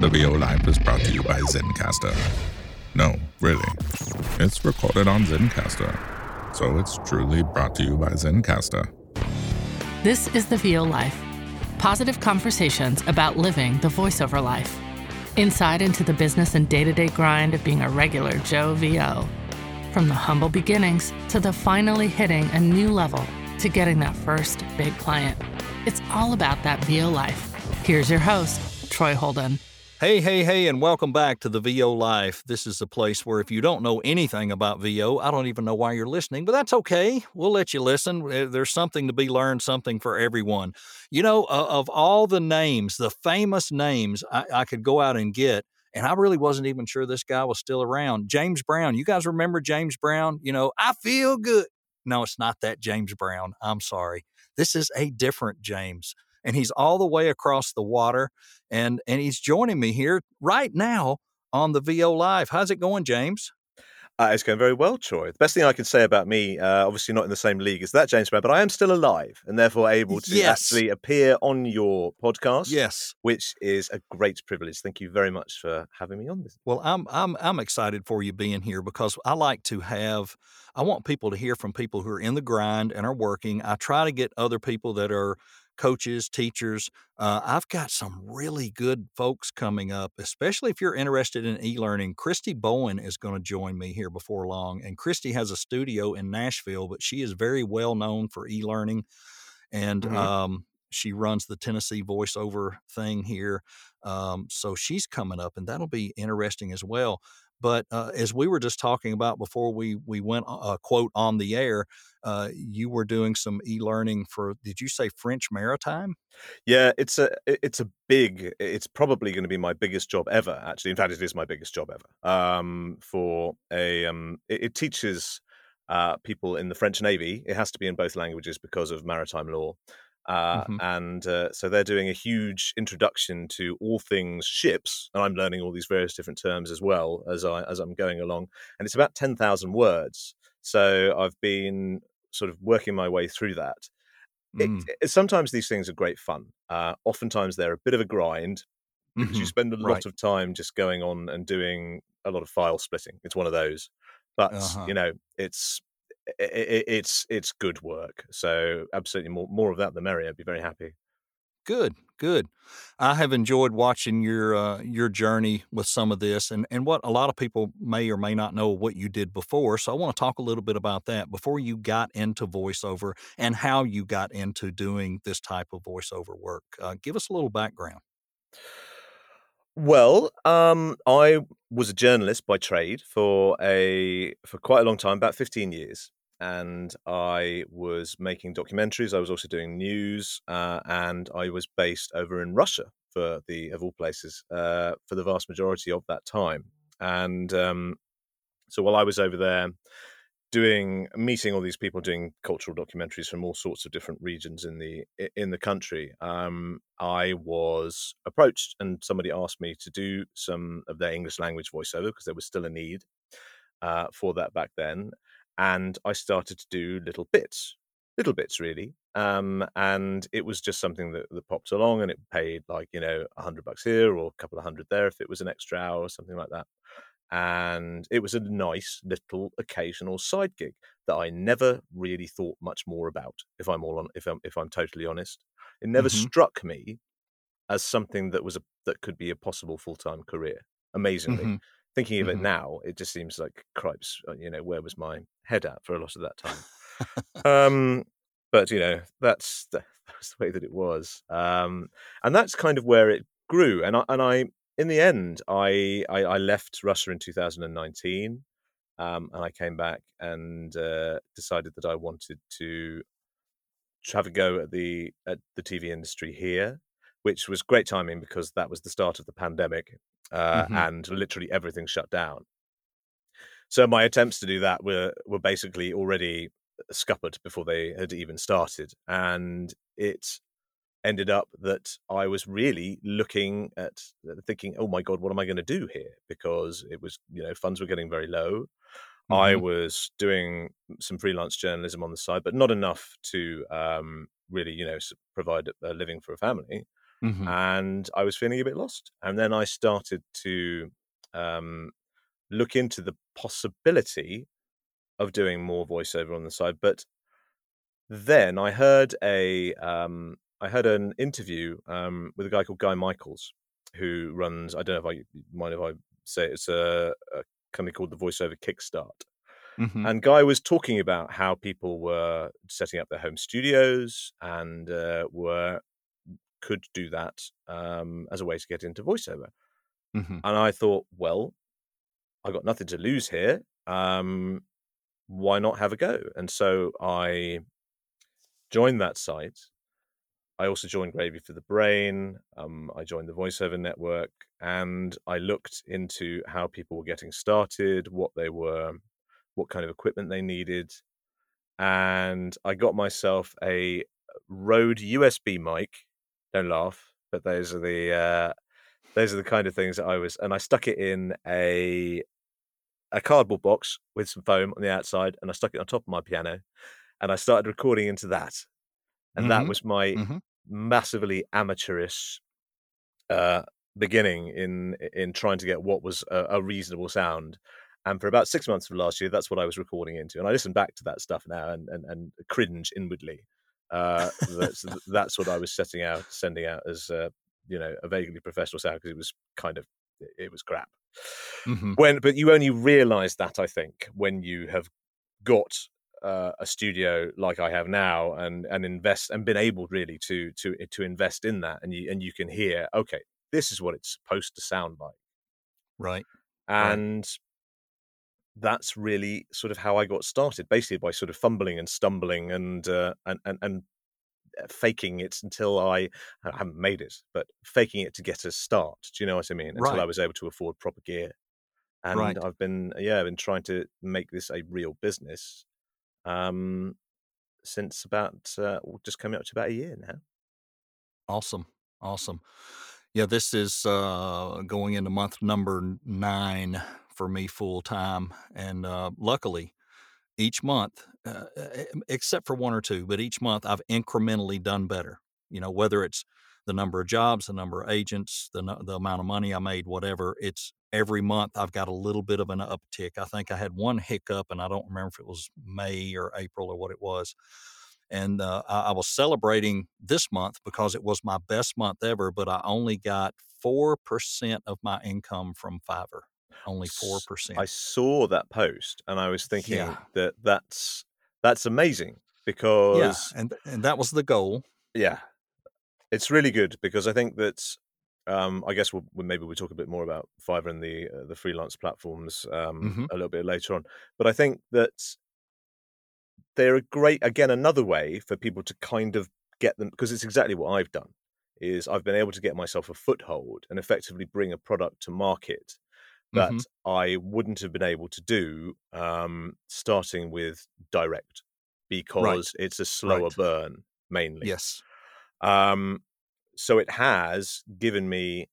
The VO Life is brought to you by Zencastr. No, really. It's recorded on Zencastr. So it's truly brought to you by Zencastr. This is the VO Life positive conversations about living the voiceover life. Inside into the business and day to day grind of being a regular Joe VO. From the humble beginnings to the finally hitting a new level to getting that first big client. It's all about that VO life. Here's your host, Troy Holden. Hey, hey, hey, and welcome back to the VO Life. This is a place where if you don't know anything about VO, I don't even know why you're listening, but that's okay. We'll let you listen. Eh, there's something to be learned, something for everyone. You know, of all the names, the famous names I, I could go out and get, and I really wasn't even sure this guy was still around. James Brown. You guys remember James Brown? You know, I feel good. No, it's not that James Brown. I'm sorry. This is a different James and he's all the way across the water and and he's joining me here right now on the VO Life. How's it going, James? Uh, it's going very well, Troy. The best thing I can say about me, uh, obviously not in the same league as that James Brown, but I am still alive and therefore able to yes. actually appear on your podcast. Yes, which is a great privilege. Thank you very much for having me on this. Well, I'm I'm I'm excited for you being here because I like to have. I want people to hear from people who are in the grind and are working. I try to get other people that are coaches, teachers. Uh, I've got some really good folks coming up, especially if you're interested in e learning. Christy Bowen is going to join me here before long. And Christy has a studio in Nashville, but she is very well known for e learning. And mm-hmm. um, she runs the Tennessee voiceover thing here. Um, so she's coming up, and that'll be interesting as well. But uh, as we were just talking about before we we went uh, quote on the air, uh, you were doing some e-learning for. Did you say French Maritime? Yeah, it's a it's a big. It's probably going to be my biggest job ever. Actually, in fact, it is my biggest job ever. Um, for a um, it, it teaches uh, people in the French Navy. It has to be in both languages because of maritime law. Uh, mm-hmm. And uh, so they're doing a huge introduction to all things ships, and I'm learning all these various different terms as well as I as I'm going along. And it's about ten thousand words. So I've been sort of working my way through that. Mm. It, it, sometimes these things are great fun. Uh, oftentimes they're a bit of a grind because mm-hmm. you spend a lot right. of time just going on and doing a lot of file splitting. It's one of those. But uh-huh. you know, it's it, it's it's good work. So absolutely more more of that the merrier. I'd be very happy. Good, good. I have enjoyed watching your uh, your journey with some of this, and and what a lot of people may or may not know what you did before. So I want to talk a little bit about that before you got into voiceover and how you got into doing this type of voiceover work. Uh, give us a little background. Well, um, I was a journalist by trade for a for quite a long time, about fifteen years, and I was making documentaries. I was also doing news, uh, and I was based over in Russia for the of all places uh, for the vast majority of that time. And um, so while I was over there doing meeting all these people doing cultural documentaries from all sorts of different regions in the in the country um, i was approached and somebody asked me to do some of their english language voiceover because there was still a need uh, for that back then and I started to do little bits, little bits really. Um, and it was just something that, that popped along, and it paid like you know a hundred bucks here or a couple of hundred there if it was an extra hour or something like that. And it was a nice little occasional side gig that I never really thought much more about. If I'm all on, if I'm if I'm totally honest, it never mm-hmm. struck me as something that was a that could be a possible full time career. Amazingly, mm-hmm thinking of mm-hmm. it now, it just seems like cripes. Uh, you know, where was my head at for a lot of that time? um, but you know, that's the, that's the way that it was, um, and that's kind of where it grew. And I, and I, in the end, I, I, I left Russia in 2019, um, and I came back and uh, decided that I wanted to have a go at the at the TV industry here, which was great timing because that was the start of the pandemic, uh, mm-hmm. and literally everything shut down. So my attempts to do that were were basically already scuppered before they had even started, and it ended up that I was really looking at uh, thinking, oh my god, what am I going to do here? Because it was you know funds were getting very low. Mm-hmm. I was doing some freelance journalism on the side, but not enough to um, really you know provide a living for a family. Mm-hmm. and I was feeling a bit lost. And then I started to um, look into the possibility of doing more voiceover on the side. But then I heard a um, I heard an interview um, with a guy called Guy Michaels, who runs. I don't know if I mind if I say it, it's a, a company called the Voiceover Kickstart. Mm-hmm. And Guy was talking about how people were setting up their home studios and uh, were could do that um, as a way to get into voiceover. Mm-hmm. And I thought, well, I got nothing to lose here. Um, why not have a go? And so I joined that site. I also joined Gravy for the Brain. Um, I joined the VoiceOver Network, and I looked into how people were getting started, what they were, what kind of equipment they needed, and I got myself a Rode USB mic. Don't laugh, but those are the uh, those are the kind of things that I was, and I stuck it in a a cardboard box with some foam on the outside, and I stuck it on top of my piano, and I started recording into that, and mm-hmm. that was my mm-hmm. massively amateurish uh, beginning in in trying to get what was a, a, reasonable sound. And for about six months of last year, that's what I was recording into. And I listen back to that stuff now and and, and cringe inwardly. Uh, that's, that's what I was setting out, sending out as uh, you know a vaguely professional sound because it was kind of it was crap. Mm-hmm. When, but you only realize that I think when you have got uh, a studio like I have now and and invest and been able really to to to invest in that and you and you can hear okay this is what it's supposed to sound like right and. That's really sort of how I got started basically by sort of fumbling and stumbling and uh, and and and uh, faking it until I, I haven't made it, but faking it to get a start. Do you know what I mean? Until right. I was able to afford proper gear. And right. I've been, yeah, I've been trying to make this a real business um, since about uh, just coming up to about a year now. Awesome. Awesome. Yeah, this is uh, going into month number nine for me full time. And uh, luckily, each month, uh, except for one or two, but each month I've incrementally done better. You know, whether it's the number of jobs, the number of agents, the the amount of money I made, whatever. It's every month I've got a little bit of an uptick. I think I had one hiccup, and I don't remember if it was May or April or what it was. And uh, I, I was celebrating this month because it was my best month ever, but I only got four percent of my income from Fiverr only 4%. I saw that post and I was thinking yeah. that that's that's amazing because yeah, and and that was the goal. Yeah. It's really good because I think that um, I guess we'll, maybe we'll talk a bit more about Fiverr and the uh, the freelance platforms um, mm-hmm. a little bit later on. But I think that they're a great again another way for people to kind of get them because it's exactly what I've done is I've been able to get myself a foothold and effectively bring a product to market that mm-hmm. I wouldn't have been able to do um, starting with direct because right. it's a slower right. burn mainly. Yes. Um, so it has given me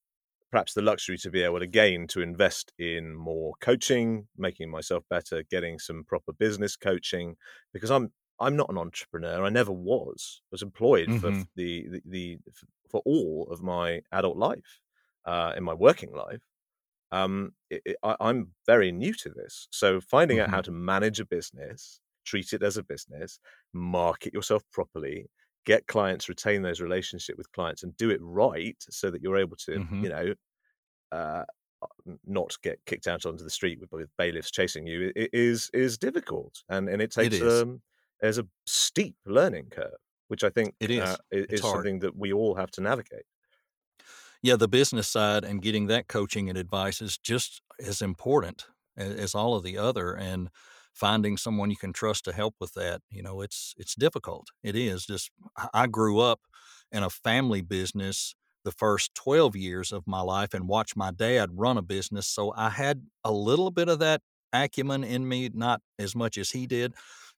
perhaps the luxury to be able again to invest in more coaching, making myself better, getting some proper business coaching because I'm I'm not an entrepreneur. I never was. I was employed mm-hmm. for the, the, the for all of my adult life, uh, in my working life um, it, it, I, am very new to this. So finding mm-hmm. out how mm-hmm. to manage a business, treat it as a business, market yourself properly, get clients, retain those relationship with clients, and do it right, so that you're able to, mm-hmm. you know, uh, not get kicked out onto the street with, with bailiffs chasing you it is is difficult, and and it takes it um, there's a steep learning curve, which I think it is uh, is something that we all have to navigate yeah, the business side and getting that coaching and advice is just as important as, as all of the other. And finding someone you can trust to help with that, you know, it's it's difficult. It is. Just I grew up in a family business the first 12 years of my life and watched my dad run a business. So I had a little bit of that acumen in me, not as much as he did.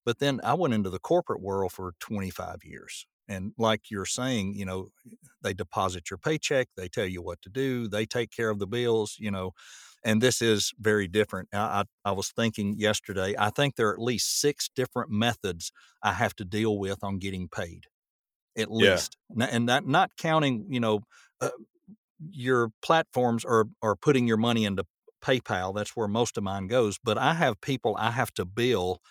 But then I went into the corporate world for 25 years. And like you're saying, you know, they deposit your paycheck, they tell you what to do, they take care of the bills, you know, and this is very different. I, I, I, was thinking yesterday, I think there are at least six different methods I have to deal with on getting paid. at Yeah. least, and not not counting, you know, uh, your platforms are are putting your money into PayPal. That's where most of mine goes. But I have people I have to bill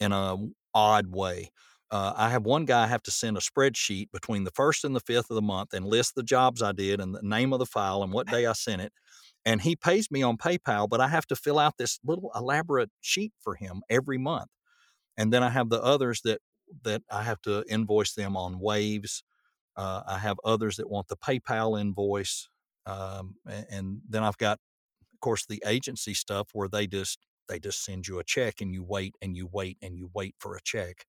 in a odd way. Uh, I have one guy I have to send a spreadsheet between the first and the fifth of the month and list the jobs I did and the name of the file and what day I sent it. And he pays me on PayPal, but I have to fill out this little elaborate sheet for him every month. And then I have the others that that I have to invoice them on Waves. Uh, I have others that want the PayPal invoice, um, a- and then I've got, of course, the agency stuff where they just they just send you a check and you wait and you wait and you wait for a check.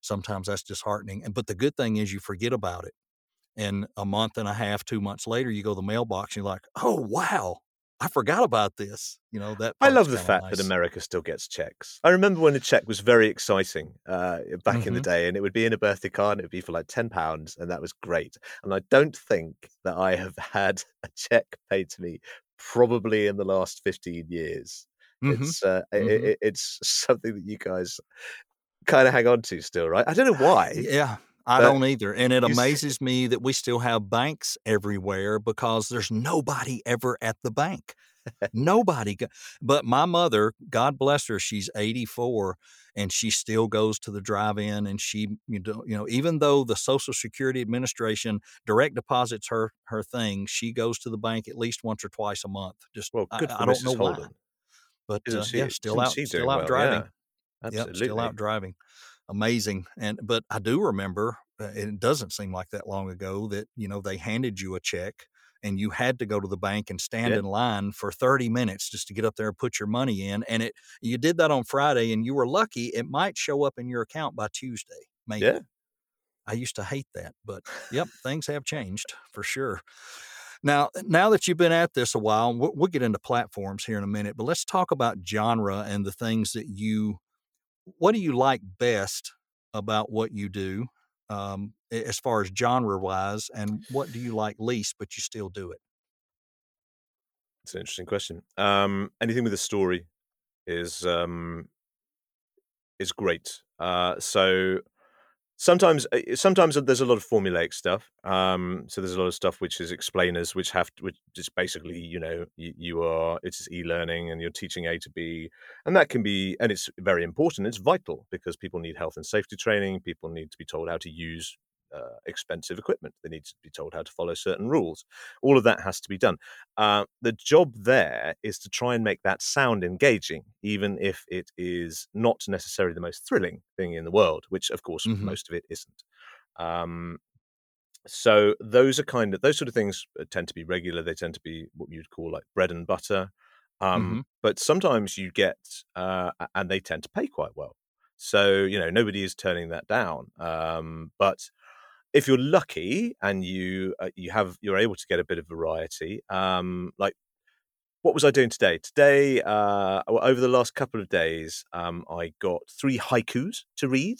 Sometimes that's disheartening. And but the good thing is you forget about it. And a month and a half, two months later, you go to the mailbox and you're like, oh wow, I forgot about this. You know that. I love the fact nice. that America still gets checks. I remember when a check was very exciting uh, back in the Mhm. day, and it would be in a birthday card, and it would be for like ten pounds, and that was great. And I don't think that I have had a check paid to me probably in the last fifteen years. Mhm. It's uh, i- i- Mhm. i- it's something that you guys kind of hang on to still, right? I don't know why. Yeah, I but don't either. And it amazes me that we still have banks everywhere because there's nobody ever at the bank. nobody. But my mother, God bless her, she's 84 and she still goes to the drive-in and she you know, you know even though the Social Security Administration direct deposits her her thing, she goes to the bank at least once or twice a month. Just Well, good I, for don't Mrs. know why. But uh, she? yeah, still out still out well? driving. Yeah, Yep, absolutely. still out driving. Amazing. And but I do remember uh, it doesn't seem like that long ago that you know they handed you a check and you had to go to the bank and stand Yeah. in line for 30 minutes just to get up there and put your money in and it you did that on Friday and you were lucky it might show up in your account by Tuesday maybe. Yeah. I used to hate that, but yep, things have changed for sure. Now, now that you've been at this a while, we'll, we'll get into platforms here in a minute, but let's talk about genre and the things that you, what do you like best about what you do um, as far as genre wise, and what do you like least, but you still do it? It's an interesting question. Um, anything with a story is um, is great. Uh, so sometimes uh, sometimes there's a lot of formulaic stuff. Um, so there's a lot of stuff which is explainers, which have to, which is basically you know you, you are it's e-learning and you're teaching A to B, and that can be and it's very important. It's vital because people need health and safety training. People need to be told how to use uh, expensive equipment. They need to be told how to follow certain rules. All of that has to be done. Uh, the job there is to try and make that sound engaging, even if it is not necessarily the most thrilling thing in the world, which of course Mhm. most of it isn't. Um, so those are kind of those sort of things uh, tend to be regular. They tend to be what you'd call like bread and butter. Um, But sometimes you get, uh, and they tend to pay quite well. So you know nobody is turning that down. Um, but if you're lucky and you uh, you have you're able to get a bit of variety, um, like what was I doing today? Today, uh, over the last couple of days, um, I got three haikus to read,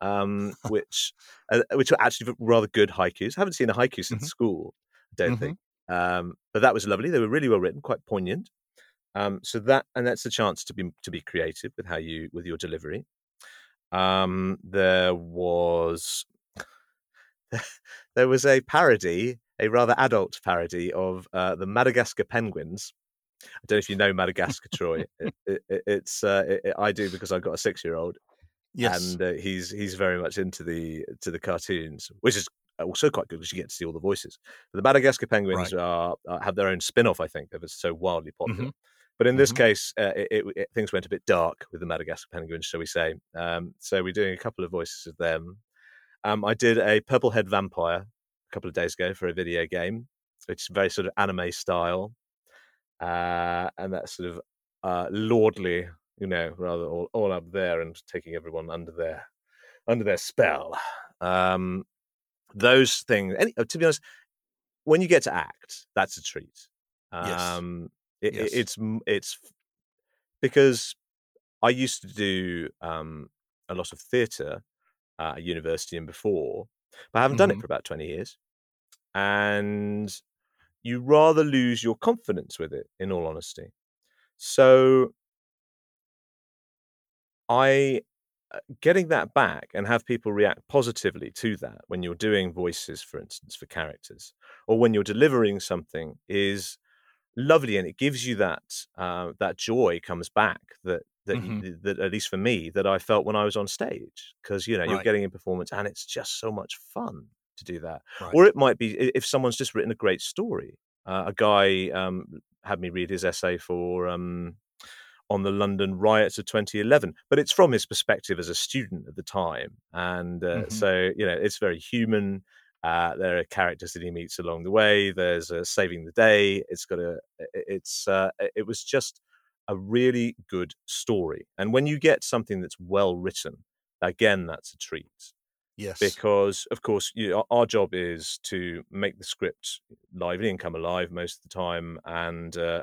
um, which uh, which were actually rather good haikus. I haven't seen a haiku since Mhm. school, I don't Mhm. think. Um, but that was lovely. They were really well written, quite poignant. Um, so that and that's a chance to be to be creative with how you with your delivery. Um, there was there was a parody, a rather adult parody of uh, the Madagascar penguins. I don't know if you know Madagascar, Troy. It, it, it- it's uh, it, I do because I've got a six-year-old, Yes. and uh, he's he's very much into the to the cartoons, which is also quite good because you get to see all the voices. But the Madagascar penguins are, are have their own spin-off, I think, that was so wildly popular. But in this Mhm. case, uh, it, it, it- things went a bit dark with the Madagascar penguins, shall we say? Um, so we're doing a couple of voices of them. Um, I did a purple head vampire a couple of days ago for a video game, which is very sort of anime style, uh, and that's sort of uh, lordly, you know, rather all, all up there and taking everyone under their under their spell. Um, those things. Any, to be honest, when you get to act, that's a treat. Yes. Um, it, it- Yes. it's it's because I used to do um, a lot of theatre uh, university and before, but I haven't done it Mhm. for about twenty years, and you rather lose your confidence with it. In all honesty, so I uh, getting that back and have people react positively to that when you're doing voices, for instance, for characters, or when you're delivering something is lovely, and it gives you that uh, that joy comes back that that, mm-hmm. you, that at least for me that I felt when I was on stage because you know right. you're getting in performance and it's just so much fun to do that. Right. Or it might be if someone's just written a great story. Uh, a guy um, had me read his essay for um, on the London riots of 2011, but it's from his perspective as a student at the time, and uh, mm-hmm. so you know it's very human. Uh, there are characters that he meets along the way. There's a saving the day. It's got a. It's. Uh, it was just a really good story, and when you get something that's well written, again, that's a treat. Yes. Because of course, you our job is to make the script lively and come alive most of the time, and uh,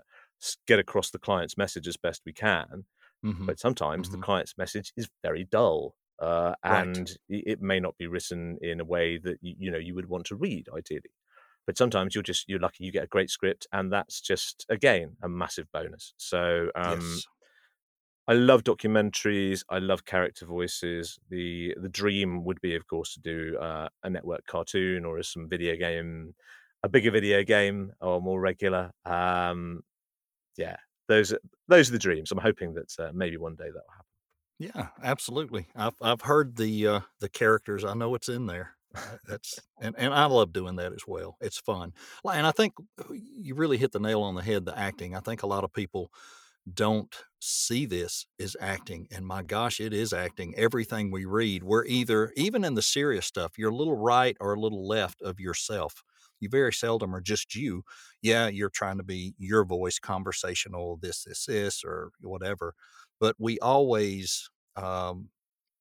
get across the client's message as best we can. Mm-hmm. But sometimes mm-hmm. the client's message is very dull, uh, and right. it may not be written in a way that you, you know you would want to read ideally. But sometimes you're just you're lucky you get a great script, and that's just again a massive bonus. So um, yes. I love documentaries. I love character voices. the The dream would be, of course, to do uh, a network cartoon or some video game, a bigger video game or more regular. Um, yeah, those those are the dreams. I'm hoping that uh, maybe one day that will happen. Yeah, absolutely. I've I've heard the uh, the characters. I know it's in there. That's and, and I love doing that as well. It's fun. And I think uh, you really hit the nail on the head. The acting. I think a lot of people don't see this as acting. And my gosh, it is acting. Everything we read, we're either, even in the serious stuff, you're a little right or a little left of yourself. You very seldom are just you. Yeah, you're trying to be your voice, conversational, this, this, this, or whatever. But we always, um,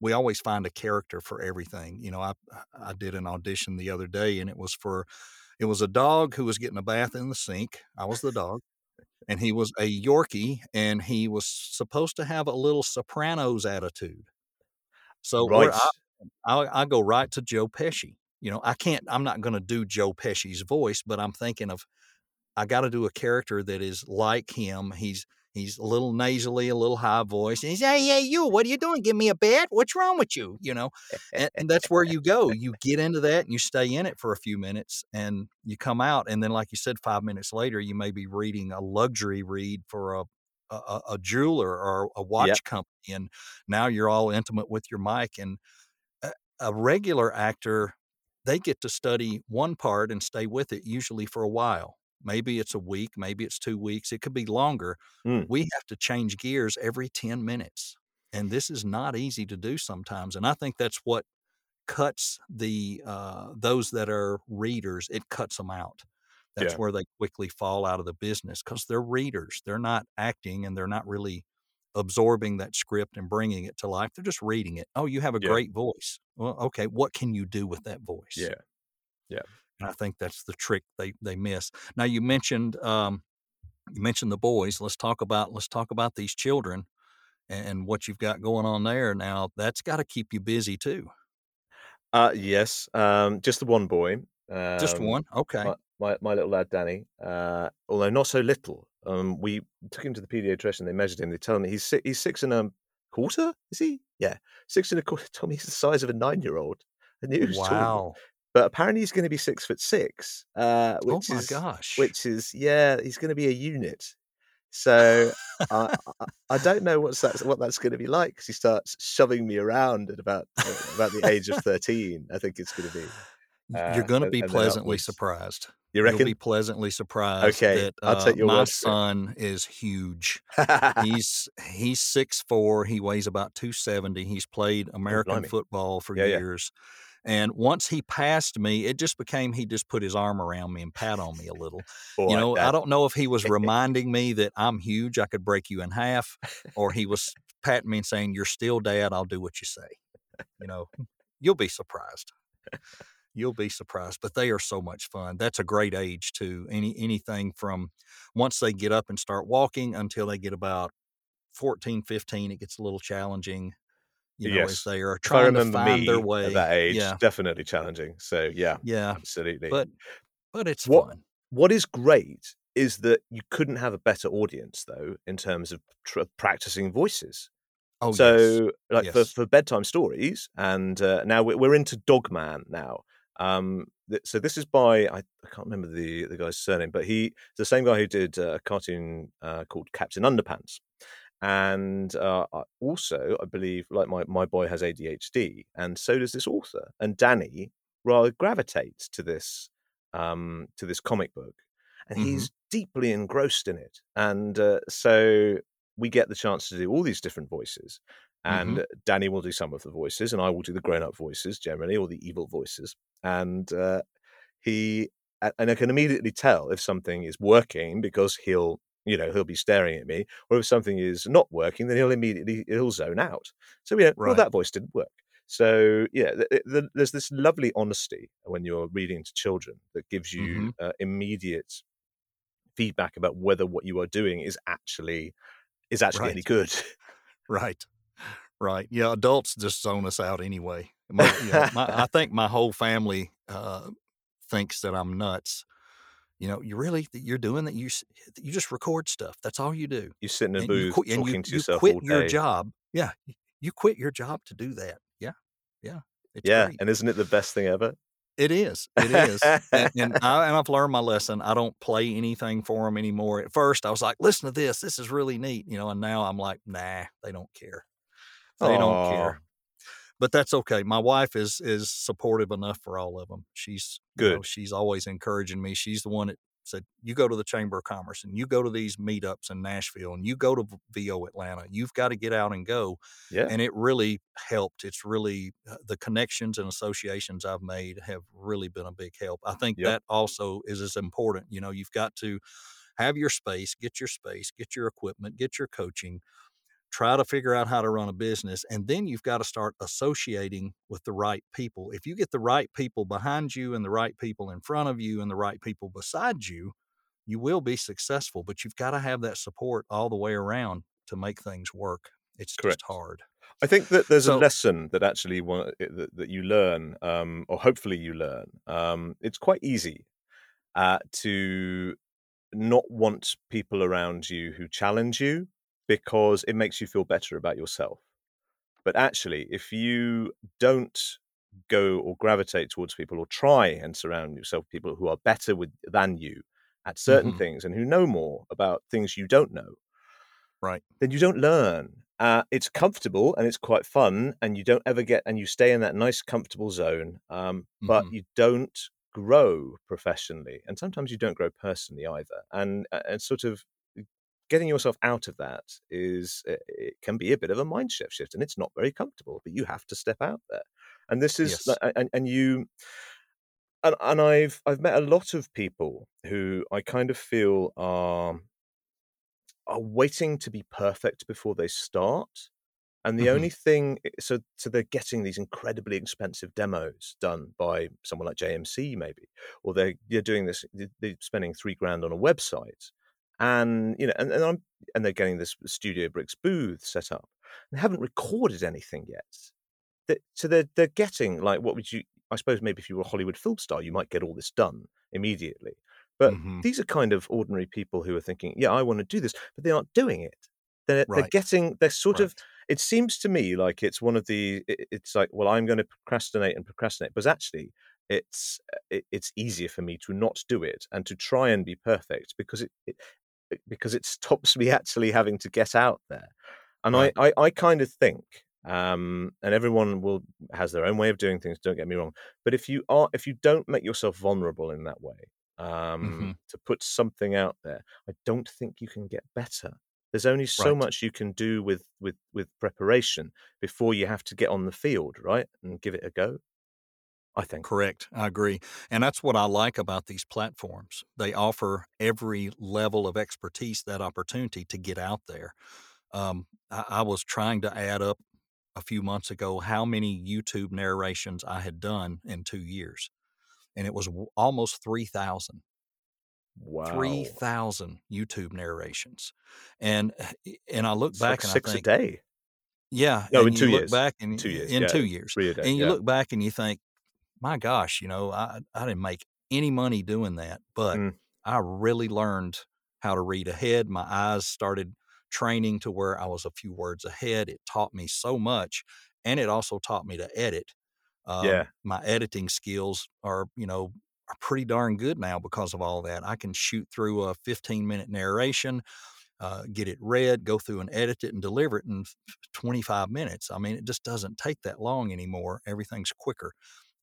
we always find a character for everything. You know, I I did an audition the other day, and it was for, it was a dog who was getting a bath in the sink. I was the dog and he was a Yorkie, and he was supposed to have a little Sopranos attitude. So right. I, I, I go right to Joe Pesci. You know, I can't. I'm not going to do Joe Pesci's voice, but I'm thinking of I got to do a character that is like him. He's He's a little nasally, a little high voice. And he's, hey, hey, you, what are you doing? Give me a bat? What's wrong with you? You know, and, and that's where you go. You get into that and you stay in it for a few minutes and you come out. And then, like you said, five minutes later, you may be reading a luxury read for a a, a, jeweler or a watch yep. company, and now you're all intimate with your mic. And a, a, regular actor, they get to study one part and stay with it usually for a while. Maybe it's a week, maybe it's two weeks, it could be longer. Mm. We have to change gears every 10 minutes. And this is not easy to do sometimes. And I think that's what cuts the uh, those that are readers, it cuts them out. That's yeah. where they quickly fall out of the business because they're readers. They're not acting and they're not really absorbing that script and bringing it to life. They're just reading it. Oh, you have a yeah. great voice. Well, okay, what can you do with that voice? Yeah. Yeah. And I think that's the trick they they miss. Now you mentioned um, you mentioned the boys. Let's talk about let's talk about these children and what you've got going on there. Now that's got to keep you busy too. Uh, yes, um, just the one boy. Um, just one. Okay. My, my, my little lad Danny, uh, although not so little. Um, we took him to the pediatrician. They measured him. They tell me he's six, he's six and a quarter. Is he? Yeah, six and a quarter. Told me he's the size of a nine year old. I knew he was wow. Tall but apparently he's going to be six foot six. Uh, oh which oh my is, gosh! Which is yeah, he's going to be a unit. So I, I, don't know what's that, what that's going to be like because he starts shoving me around at about uh, about the age of thirteen. I think it's going to be. Uh, You're going to be pleasantly surprised. You reckon? You'll be pleasantly surprised. Okay, that, uh, I'll take your My son is huge. he's he's six four. He weighs about two seventy. He's played oh, American football for yeah, years. Yeah and once he passed me, it just became he just put his arm around me and pat on me a little. Boy, you know, that... I don't know if he was reminding me that I'm huge, I could break you in half, or he was patting me and saying, You're still dad, I'll do what you say. You know, you'll be surprised. You'll be surprised, but they are so much fun. That's a great age too. Any anything from once they get up and start walking until they get about 14, 15, it gets a little challenging you know, yes. as they are trying to find their way. At that age, yeah. definitely challenging. So yeah, yeah, absolutely. But but it's what, fun. What is great is that you couldn't have a better audience though in terms of tr- practicing voices. Oh, yes. So, like for, for bedtime stories, and uh, now we're, we're into Dogman now. Um, th- so this is by I, I can't remember the the guy's surname, but he the same guy who did uh, a cartoon uh, called Captain Underpants, and uh, also I believe like my my boy has ADHD, and so does this author, and Danny rather gravitates to this um, to this comic book, and Mhm. he's deeply engrossed in it, and uh, so we get the chance to do all these different voices. And Danny will do some of the voices, and I will do the grown-up voices generally, or the evil voices. And uh, he and I can immediately tell if something is working because he'll, you know, he'll be staring at me, or if something is not working, then he'll immediately he'll zone out. So yeah, well, that voice didn't work. So yeah, th- th- th- there's this lovely honesty when you're reading to children that gives you Mhm. uh, immediate feedback about whether what you are doing is actually is actually any good. Right. Right. Yeah. Adults just zone us out anyway. My, you know, my, I think my whole family uh, thinks that I'm nuts. You know, you really you're doing that. You you just record stuff. That's all you do. You sit in a And booth quit, talking you, to you yourself quit all your day. job. Yeah. You quit your job to do that. Yeah. Yeah. It's yeah, great. and isn't it the best thing ever? It is. It is. and, and, I, and I've learned my lesson. I don't play anything for them anymore. At first, I was like, "Listen to this. This is really neat," you know. And now I'm like, "Nah, they don't care. They don't care." But that's okay. My wife is is supportive enough for all of them. She's you know, Good. she's always encouraging me. She's the one that said, "You go to the Chamber of Commerce and you go to these meetups in Nashville and you go to VO Atlanta. You've got to get out and go." Yeah. and it really helped. It's really uh, the connections and associations I've made have really been a big help. I think Yep. that also is as important. You know, you've got to have your space, get your space, get your equipment, get your coaching, try to figure out how to run a business, and then you've got to start associating with the right people. If you get the right people behind you and the right people in front of you and the right people beside you, you will be successful, but you've got to have that support all the way around to make things work. It's Correct. just hard. I think that there's a lesson that actually one, that, that you learn, um, or hopefully you learn. Um, it's quite easy uh, to not want people around you who challenge you because it makes you feel better about yourself. But actually, if you don't go or gravitate towards people or try and surround yourself with people who are better with than you at certain Mhm. things and who know more about things you don't know, Right. then you don't learn. Uh, it's comfortable and it's quite fun, and you don't ever get and you stay in that nice, comfortable zone. Um, but Mhm. you don't grow professionally, and sometimes you don't grow personally either. And uh, and sort of getting yourself out of that is it, it can be a bit of a mind shift shift, and it's not very comfortable. But you have to step out there, and this is Yes. and and you. And, and I've I've met a lot of people who I kind of feel are are waiting to be perfect before they start. And the Mhm. only thing, so so they're getting these incredibly expensive demos done by someone like JMC, maybe, or they're they're doing this, they're spending three grand on a website, and you know, and and, I'm, and they're getting this Studio Bricks booth set up, They haven't recorded anything yet. They- so they're they're getting like what would you? I suppose maybe if you were a Hollywood film star, you might get all this done immediately. But Mhm. these are kind of ordinary people who are thinking, yeah, I want to do this, but they aren't doing it. They're, they're getting, they're sort of, it seems to me like it's one of the, it- it's like, well, I'm going to procrastinate and procrastinate, but actually, it's it, it's easier for me to not do it and to try and be perfect because it it- because it stops me actually having to get out there. And Right. I, I, I kind of think, um, and everyone will has their own way of doing things. Don't get me wrong, but if you are, if you don't make yourself vulnerable in that way, um, Mm-hmm. to put something out there, I don't think you can get better. There's only so Right. much you can do with with with preparation before you have to get on the field, right, and give it a go. I think. Correct. I agree. And that's what I like about these platforms. They offer every level of expertise that opportunity to get out there. Um, I, I was trying to add up a few months ago how many YouTube narrations I had done in two years, and it was w- almost 3,000. Wow. 3,000 YouTube narrations. And eh, and I look It's back like and six I think, a day. yeah, No, in you two look years. back and Two years, in yeah, two years, day. and you yeah. look back and you think, my gosh, you know, I I didn't make any money doing that, but Mm. I really learned how to read ahead. My eyes started training to where I was a few words ahead. It taught me so much, and it also taught me to edit. Um, Yeah. my editing skills are, you know, are pretty darn good now because of all that. I can shoot through a 15 minute narration, uh, get it read, go through and edit it and deliver it in 25 minutes. I mean, it just doesn't take that long anymore. Everything's quicker.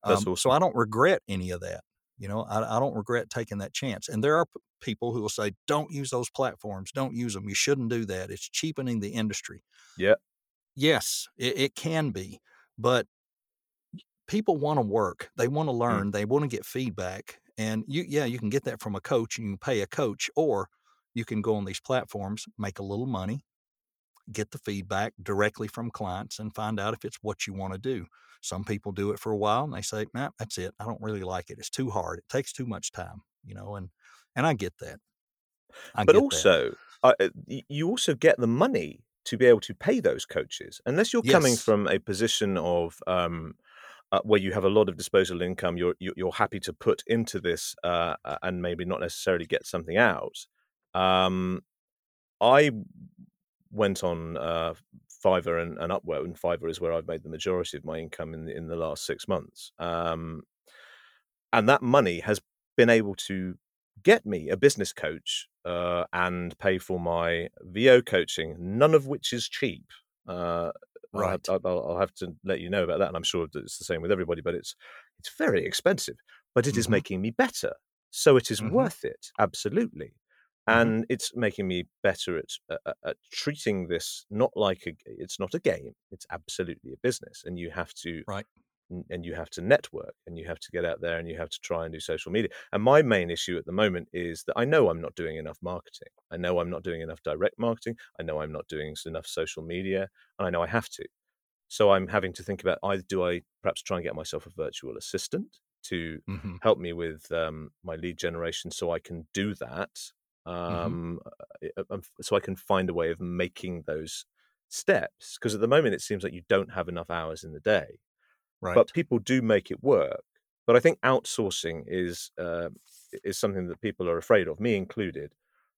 Um, So. I don't regret any of that. You know, I, I don't regret taking that chance. And there are p- people who will say, don't use those platforms. Don't use them. You shouldn't do that. It's cheapening the industry. Yeah. Yes, it, it can be. But people want to work. They want to learn. They want to get feedback. And you, yeah, you can get that from a coach and you can pay a coach, or you can go on these platforms, make a little money, get the feedback directly from clients and find out if it's what you want to do. Some people do it for a while and they say, nah, that's it. I don't really like it. It's too hard. It takes too much time, you know, and, and I get that. I but get that. also, uh, uh, you also get the money to be able to pay those coaches, unless you're coming from a position of um, uh, where you have a lot of disposable income. You're you're happy to put into this uh, and maybe not necessarily get something out. Um, I went on uh, Fiverr and, and Upwork, and Fiverr is where I've made the majority of my income in the, in the last six months. Um, and that money has been able to get me a business coach uh, and pay for my VO coaching, none of which is cheap. Uh, Right. I'll, I'll have to let you know about that, and I'm sure that it's the same with everybody. But it's it's very expensive, but it is Mhm. making me better, so it is Mhm. worth it, absolutely. Mhm. And it's making me better at, at, at treating this not like a it's not a game; it's absolutely a business, and you have to Right. and you have to network and you have to get out there and you have to try and do social media. And my main issue at the moment is that I know I'm not doing enough marketing. I know I'm not doing enough direct marketing. I know I'm not doing enough social media, and I know I have to. So I'm having to think about either do I perhaps try and get myself a virtual assistant to Mhm. help me with um, my lead generation so I can do that. Mm-hmm. Um, uh, so I can find a way of making those steps because at the moment it seems like you don't have enough hours in the day Right. but people do make it work. But I think outsourcing is uh, is something that people are afraid of, me included,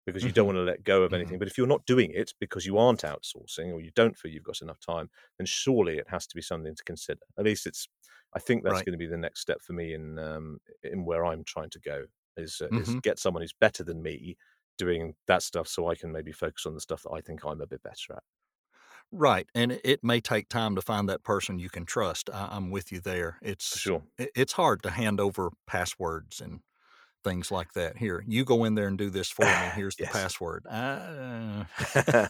because you don't Mhm. want to let go of Mhm. anything. But if you're not doing it because you aren't outsourcing or you don't feel you've got enough time, then surely it has to be something to consider. At least it's. I think that's Right. going to be the next step for me in um, in where I'm trying to go is uh, is Mhm. get someone who's better than me doing that stuff, so I can maybe focus on the stuff that I think I'm a bit better at. Right, and it- may take time to find that person you can trust. I, I'm with you there. It's sure. it's hard to hand over passwords and things like that. Here, you go in there and do this for me. Here's the password. Uh,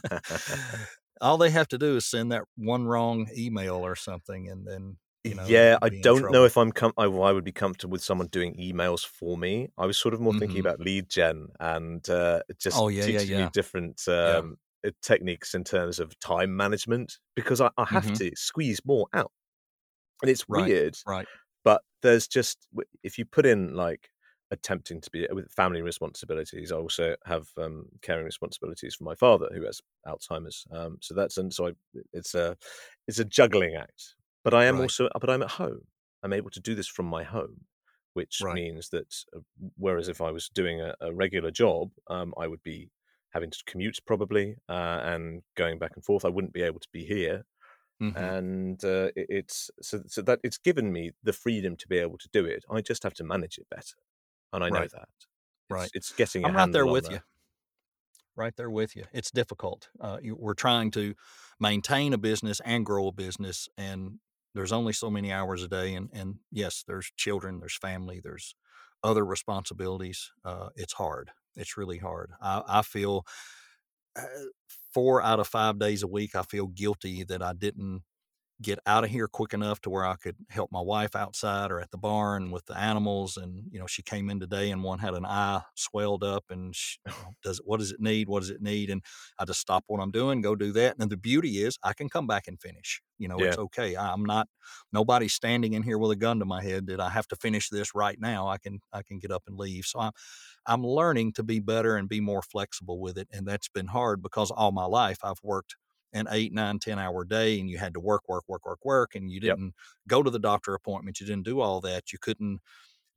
all they have to do is send that one wrong email or something, and then you know. yeah, I don't know if I'm com- I, I would be comfortable with someone doing emails for me. I was sort of more thinking Mhm. about lead gen and uh, just Oh, yeah, yeah, teaching yeah. me different um, uh, techniques in terms of time management because I, I have Mhm. to squeeze more out. And it's Right, weird, Right. but there's just if you put in like attempting to be with family responsibilities i also have um caring responsibilities for my father who has alzheimer's um so that's and so I, it's a it's a juggling act but i am Right. also but i'm at home i'm able to do this from my home which Right. means that uh, whereas if i was doing a, a regular job um i would be having to commute probably uh, and going back and forth i wouldn't be able to be here Mhm. and uh, it, it's so, so that it's given me the freedom to be able to do it. I just have to manage it better, and I know that. It's, Right. It's getting. a I'm right there with you. Right there with you. It's difficult. Uh, you, we're trying to maintain a business and grow a business, and there's only so many hours a day. And, and yes, there's children, there's family, there's other responsibilities. Uh, it's hard. It's really hard. I, I feel uh, four out of five days a week, I feel guilty that I didn't get out of here quick enough to where I could help my wife outside or at the barn with the animals. And you know, she came in today and one had an eye swelled up, and she, does what does it need? What does it need? And I just stop what I'm doing, go do that. And the beauty is, I can come back and finish. You know, it's okay. I'm not nobody's standing in here with a gun to my head that I have to finish this right now. I can I can get up and leave. So I'm I'm learning to be better and be more flexible with it, and that's been hard because all my life I've worked an eight, nine, ten hour day, and you had to work, work, work, work, work, and you didn't go to the doctor appointment. You didn't do all that. You couldn't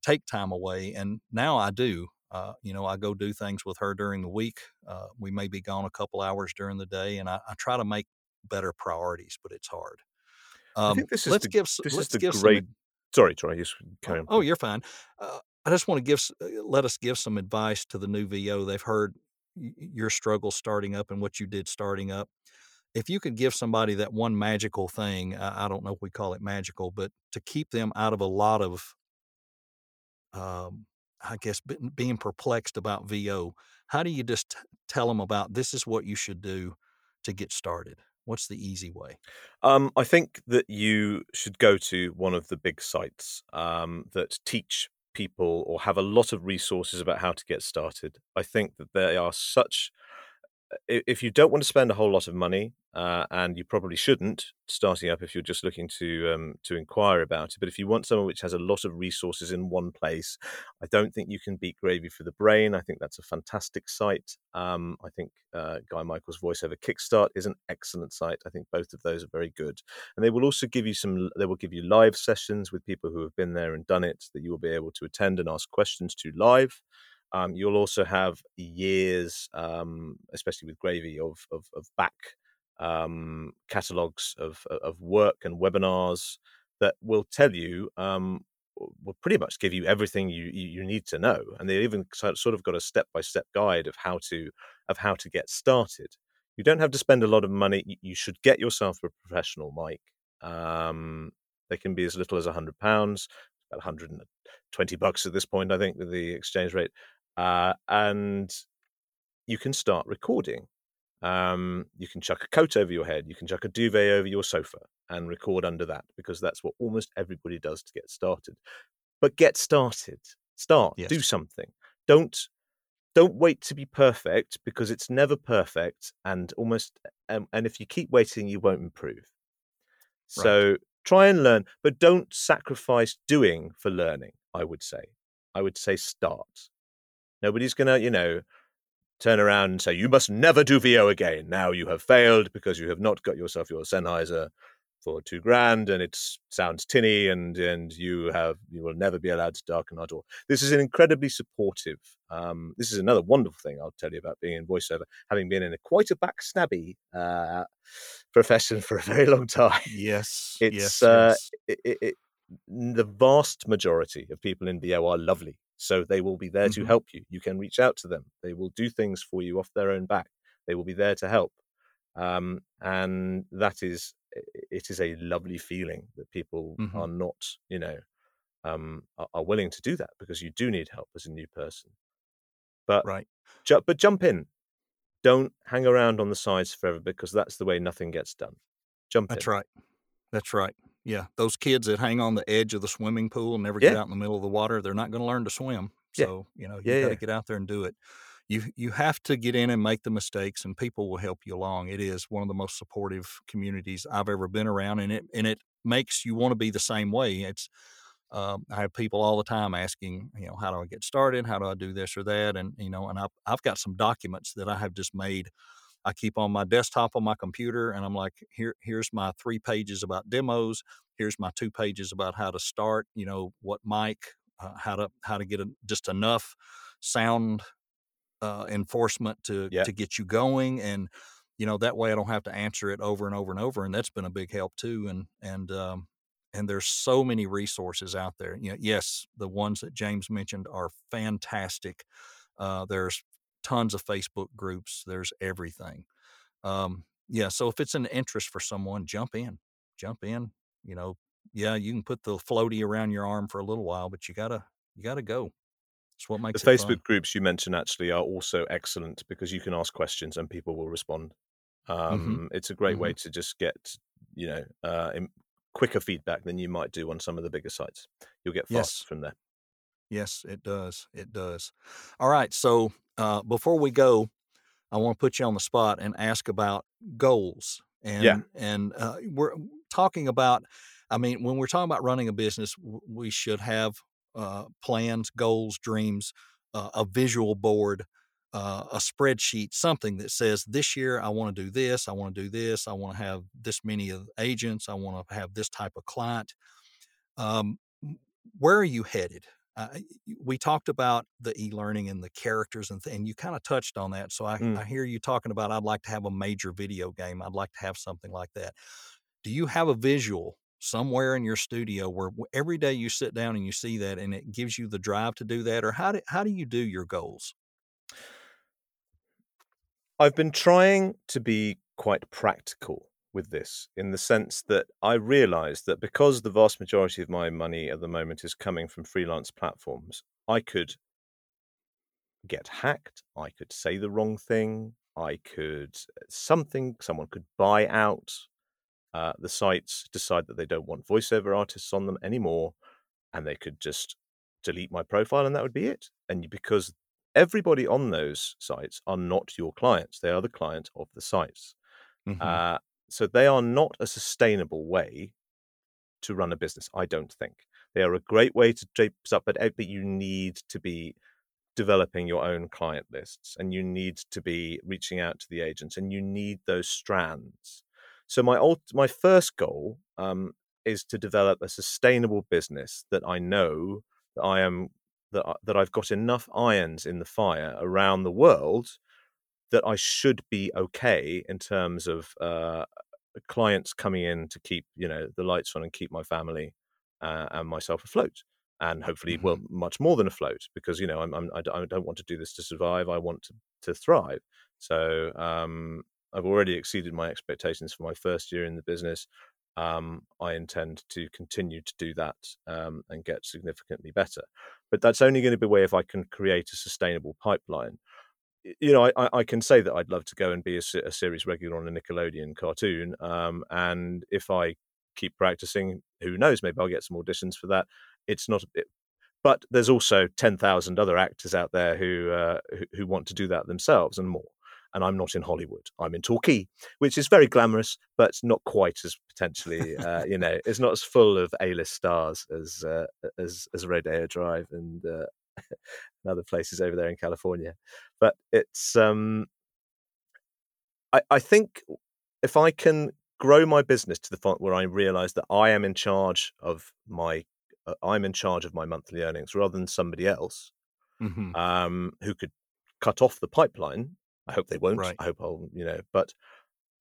take time away, and now I do. Uh, you know, I go do things with her during the week. Uh, we may be gone a couple hours during the day, and I, I try to make better priorities, but it's hard. Um, I think this is let's the, give this let's is the give great. some, Sorry, Troy. Carry oh, on. oh, you're fine. Uh, I just want to give uh, let us give some advice to the new VO. They've heard your struggle starting up and what you did starting up. If you could give somebody that one magical thing, I, I don't know if we call it magical, but to keep them out of a lot of, um, I guess, being perplexed about VO, how do you just tell them about this is what you should do to get started? What's the easy way? Um, I think that you should go to one of the big sites um, that teach people or have a lot of resources about how to get started. I think that they are such if you don't want to spend a whole lot of money, uh, and you probably shouldn't starting up if you're just looking to um, to inquire about it. But if you want someone which has a lot of resources in one place, I don't think you can beat Gravy for the Brain. I think that's a fantastic site. Um, I think uh, Guy Michael's voiceover Kickstart is an excellent site. I think both of those are very good, and they will also give you some. They will give you live sessions with people who have been there and done it that you will be able to attend and ask questions to live. Um, you'll also have years, um, especially with Gravy, of of, of back um, catalogs of of work and webinars that will tell you um, will pretty much give you everything you, you need to know, and they've even sort of got a step by step guide of how to of how to get started. You don't have to spend a lot of money. You should get yourself a professional mic. Um, they can be as little as hundred pounds, about 120 bucks at this point, I think, with the exchange rate uh, and you can start recording. Um, you can chuck a coat over your head, you can chuck a duvet over your sofa and record under that because that's what almost everybody does to get started. But get started. Start. Yes. Do something. Don't don't wait to be perfect because it's never perfect and almost um, and if you keep waiting you won't improve. So right. try and learn, but don't sacrifice doing for learning, I would say. I would say start. Nobody's going to, you know, turn around and say, you must never do VO again. Now you have failed because you have not got yourself your Sennheiser for two grand and it sounds tinny and and you have you will never be allowed to darken our door. This is an incredibly supportive. Um, this is another wonderful thing I'll tell you about being in voiceover, having been in a quite a backstabby uh, profession for a very long time. Yes, it's yes, uh, yes. It, it, it, the vast majority of people in VO are lovely. So they will be there mm-hmm. to help you. You can reach out to them. They will do things for you off their own back. They will be there to help. Um, and that is, it is a lovely feeling that people mm-hmm. are not, you know, um, are, are, willing to do that because you do need help as a new person. But right, ju- but jump in. Don't hang around on the sides forever because that's the way nothing gets done. Jump in. that's in. right. That's right. Yeah, those kids that hang on the edge of the swimming pool and never get Yeah. out in the middle of the water, they're not going to learn to swim. Yeah. So you know, you Yeah, got to yeah. get out there and do it. You you have to get in and make the mistakes, and people will help you along. It is one of the most supportive communities I've ever been around, and it and it makes you want to be the same way. It's um, I have people all the time asking, you know, how do I get started? How do I do this or that? And you know, and I've I've got some documents that I have just made I keep on my desktop on my computer, and I'm like, here, here's my three pages about demos. Here's my two pages about how to start. You know, what mic, uh, how to how to get a, just enough sound uh, enforcement to Yeah. to get you going, and you know that way I don't have to answer it over and over and over, and that's been a big help too. And and um, and there's so many resources out there. You know, yes, the ones that James mentioned are fantastic. Uh, there's tons of Facebook groups. There's everything. Um, yeah. So if it's an interest for someone, jump in, jump in. You know, yeah, you can put the floaty around your arm for a little while, but you gotta, you gotta go. It's what makes The Facebook fun. groups you mentioned actually are also excellent because you can ask questions and people will respond. Um, It's a great way to just get, you know, uh, quicker feedback than you might do on some of the bigger sites. You'll get fast Yes. from there. Yes, it does. It does. All right. So uh, before we go, I want to put you on the spot and ask about goals. And Yeah. and uh, we're talking about. I mean, when we're talking about running a business, we should have uh, plans, goals, dreams, uh, a visual board, uh, a spreadsheet, something that says this year I want to do this, I want to do this, I want to have this many agents, I want to have this type of client. Um, where are you headed? Uh, we talked about the e-learning and the characters and, th- and you kind of touched on that so I, Mm. I hear you talking about i'd like to have a major video game i'd like to have something like that do you have a visual somewhere in your studio where every day you sit down and you see that and it gives you the drive to do that or how do, how do you do your goals I've been trying to be quite practical with this in the sense that I realized that because the vast majority of my money at the moment is coming from freelance platforms, I could get hacked, I could say the wrong thing, I could something, someone could buy out uh, the sites, decide that they don't want voiceover artists on them anymore, and they could just delete my profile and that would be it. And because everybody on those sites are not your clients, they are the client of the sites. Mhm. Uh, so they are not a sustainable way to run a business, I don't think. They are a great way to drape up, but, but you need to be developing your own client lists and you need to be reaching out to the agents and you need those strands. So my ult- my first goal um, is to develop a sustainable business that I know that I am that that I've got enough irons in the fire around the world that I should be okay in terms of uh, clients coming in to keep you know the lights on and keep my family uh, and myself afloat and hopefully well much more than afloat because you know I'm, I'm I d- I don't want to do this to survive I want to, to thrive. So um, I've already exceeded my expectations for my first year in the business. Um, I intend to continue to do that um, and get significantly better. But that's only going to be a way if I can create a sustainable pipeline you know, I, I can say that I'd love to go and be a, a series regular on a Nickelodeon cartoon. Um, and if I keep practicing, who knows? Maybe I'll get some auditions for that. It's not, but there's also ten thousand other actors out there who, uh, who who want to do that themselves and more. And I'm not in Hollywood. I'm in Torquay, which is very glamorous, but not quite as potentially, uh, you know, it's not as full of A-list stars as uh, as as Rodeo Drive and uh, and other places over there in California but it's um I, I think if I can grow my business to the point where I realize that I am in charge of my uh, I'm in charge of my monthly earnings rather than somebody else Mhm. um who could cut off the pipeline I hope they won't Right. I hope I'll you know but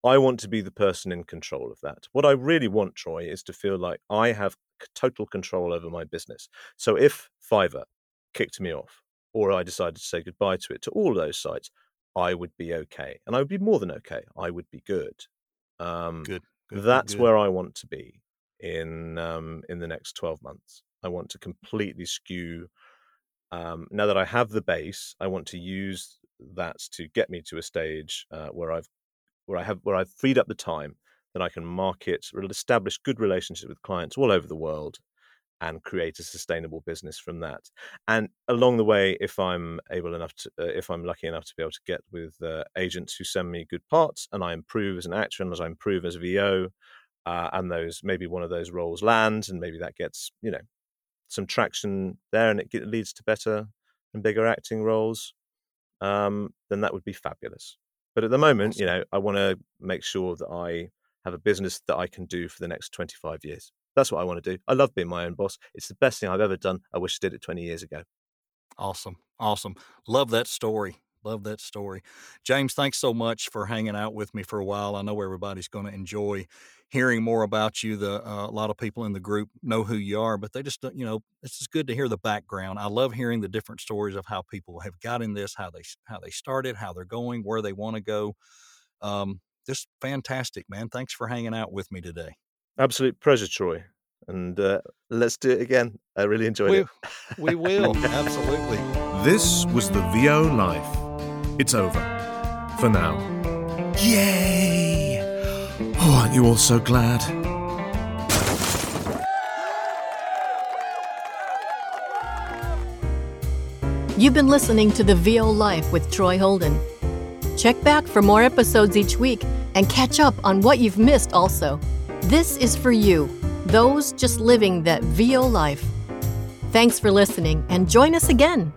I want to be the person in control of that. What I really want, Troy, is to feel like I have total control over my business. So if Fiverr kicked me off, or I decided to say goodbye to it, to all those sites, I would be okay, and I would be more than okay. I would be good. Um, Good, good, that's good. where I want to be in um, in the next twelve months. I want to completely skew. Um, now that I have the base, I want to use that to get me to a stage uh, where I've where I have where I've freed up the time that I can market, establish good relationships with clients all over the world, and create a sustainable business from that. And along the way, if I'm able enough to, uh, if I'm lucky enough to be able to get with uh, agents who send me good parts, and I improve as an actor and as I improve as a VO, uh, and those maybe one of those roles lands, and maybe that gets you know some traction there, and it get, leads to better and bigger acting roles, um, then that would be fabulous. But at the moment, you know, I want to make sure that I have a business that I can do for the next 25 years. That's what I want to do. I love being my own boss. It's the best thing I've ever done. I wish I did it 20 years ago. Awesome. Awesome. Love that story. Love that story. James, thanks so much for hanging out with me for a while. I know everybody's going to enjoy hearing more about you. The uh, a lot of people in the group know who you are, but they just don't, you know, it's just good to hear the background. I love hearing the different stories of how people have got in this, how they how they started, how they're going, where they want to go. Um, just fantastic, man. Thanks for hanging out with me today. Absolute pleasure, Troy. And uh, let's do it again. I really enjoyed We, it. we will absolutely. This was the VO Life. It's over. For now. Yay! Oh, aren't you all so glad? You've been listening to The VO Life with Troy Holden. Check back for more episodes each week and catch up on what you've missed also. This is for you, those just living that VO life. Thanks for listening and join us again.